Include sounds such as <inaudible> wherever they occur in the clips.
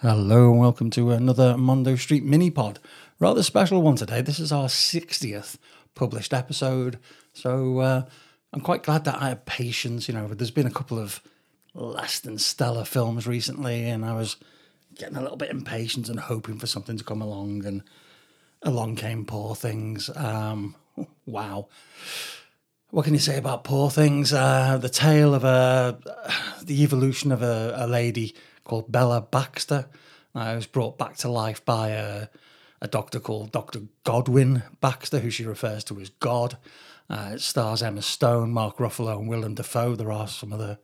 Hello and welcome to another Mondo Street mini pod. Rather special one today. This is our 60th published episode. So uh, I'm quite glad that I had patience. You know, there's been a couple of less than stellar films recently, and I was getting a little bit impatient and hoping for something to come along. And along came Poor Things. Um, <laughs> wow. What can you say about Poor Things? Uh, the tale of a, the evolution of a, a lady called Bella Baxter. I was brought back to life by a, a doctor called Dr. Godwin Baxter, who she refers to as God. Uh, it stars Emma Stone, Mark Ruffalo, and Willem Dafoe. There are some other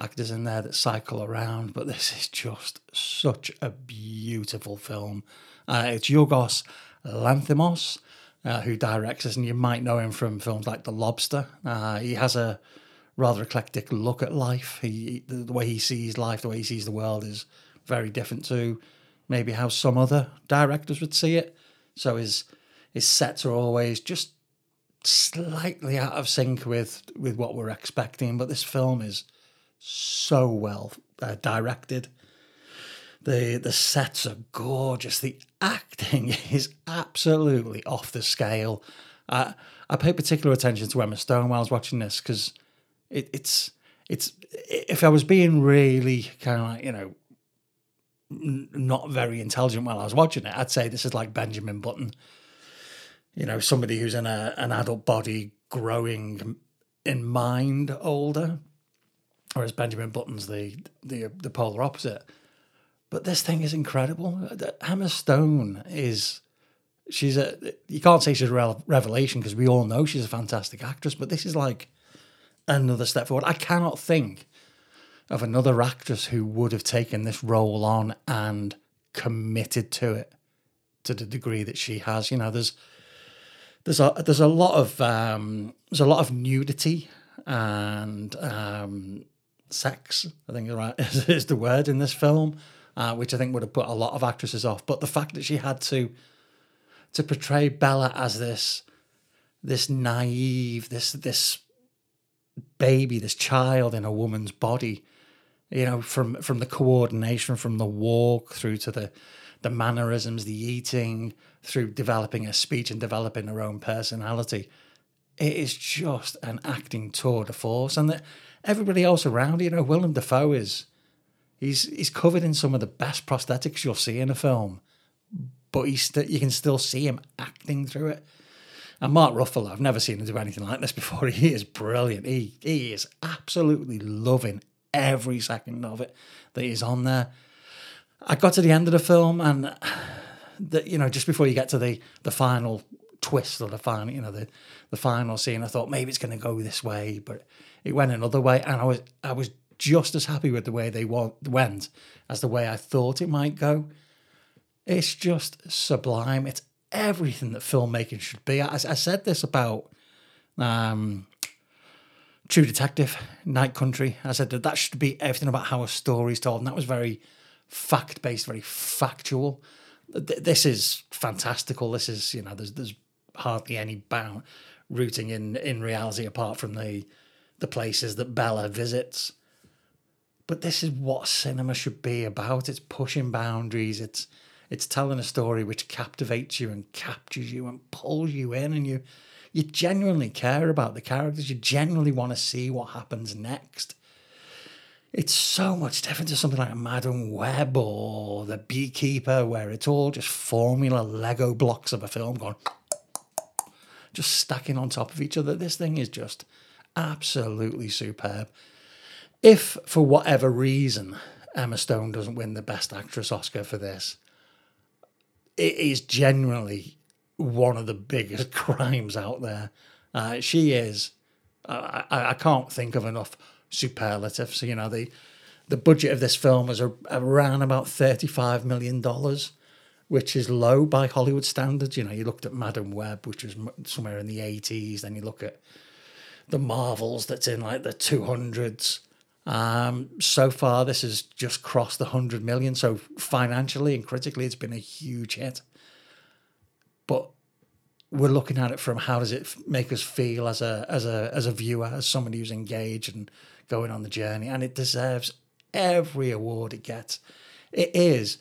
actors in there that cycle around, but this is just such a beautiful film. Uh, it's Yorgos Lanthimos. Uh, who directs this, and you might know him from films like The Lobster. Uh, he has a rather eclectic look at life. He the, way he sees life, the way he sees the world is very different to maybe how some other directors would see it. So his his sets are always just slightly out of sync with with what we're expecting. But this film is so well uh, directed. The the sets are gorgeous. The acting <laughs> is absolutely off the scale. Uh, I pay particular attention to Emma Stone while I was watching this because it, it's it's if I was being really kind of like you know n- not very intelligent while I was watching it, I'd say this is like Benjamin Button. You know, somebody who's in a an adult body, growing in mind older, whereas Benjamin Button's the the the polar opposite. But this thing is incredible. Emma Stone is she's a you can't say she's a revelation because we all know she's a fantastic actress, but this is like another step forward. I cannot think of another actress who would have taken this role on and committed to it to the degree that she has. You know, there's there's a there's a lot of um, there's a lot of nudity and um, sex. I think right <laughs> is, is the word in this film, uh, which I think would have put a lot of actresses off. But the fact that she had to to portray Bella as this this naive, this this baby, this child in a woman's body. You know, from from the coordination, from the walk through to the the mannerisms, the eating, through developing a speech and developing her own personality. It is just an acting tour de force, and that everybody else around, you know, Willem Dafoe is he's he's covered in some of the best prosthetics you'll see in a film, but he's st- you can still see him acting through it. And Mark Ruffalo, I've never seen him do anything like this before. <laughs> He is brilliant. He he is absolutely loving every second of it that he's on there. I got to the end of the film, and <sighs> the, you know, just before you get to the the final twist or the final, you know, the the final scene, I thought maybe it's going to go this way, but it went another way, and I was I was just as happy with the way they went as the way I thought it might go. It's just sublime. It's everything that filmmaking should be. I, I said this about um, True Detective, Night Country. I said that that should be everything about how a story is told, and that was very fact based, very factual. This is fantastical. This is you know there's there's hardly any bound rooting in in reality apart from the the places that Bella visits. But this is what cinema should be about. It's pushing boundaries. It's it's telling a story which captivates you and captures you and pulls you in, and you you genuinely care about the characters. You genuinely want to see what happens next. It's so much different to something like Madame Web or The Beekeeper, where it's all just formula Lego blocks of a film going just stacking on top of each other. This thing is just absolutely superb. If for whatever reason Emma Stone doesn't win the Best Actress Oscar for this, it is genuinely one of the biggest <laughs> crimes out there. Uh, she is. Uh, I, I can't think of enough superlatives. You know, the the budget of this film was a, around about thirty five million dollars, which is low by Hollywood standards. You know, you looked at Madame Web, which was somewhere in the eighties. Then you look at the Marvels, that's in like the two hundreds. Um, so far, this has just crossed the 100 million. So, financially and critically, it's been a huge hit. But we're looking at it from how does it make us feel as a as a as a viewer, as somebody who's engaged and going on the journey, and it deserves every award it gets. It is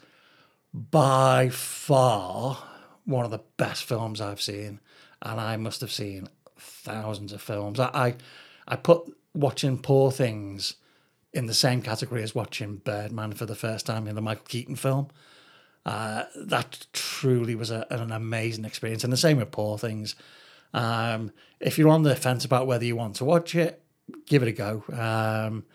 by far one of the best films I've seen, and I must have seen thousands of films. I I, I put watching Poor Things in the same category as watching Birdman for the first time in the Michael Keaton film. Uh, that truly was a, an amazing experience, and the same with Poor Things. Um, if you're on the fence about whether you want to watch it, give it a go. Um,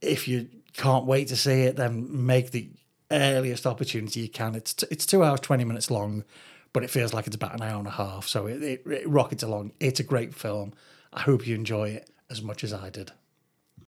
if you can't wait to see it, then make the earliest opportunity you can. It's t- it's two hours twenty minutes long, but it feels like it's about an hour and a half. So it, it, it rockets along. It's a great film. I hope you enjoy it as much as I did.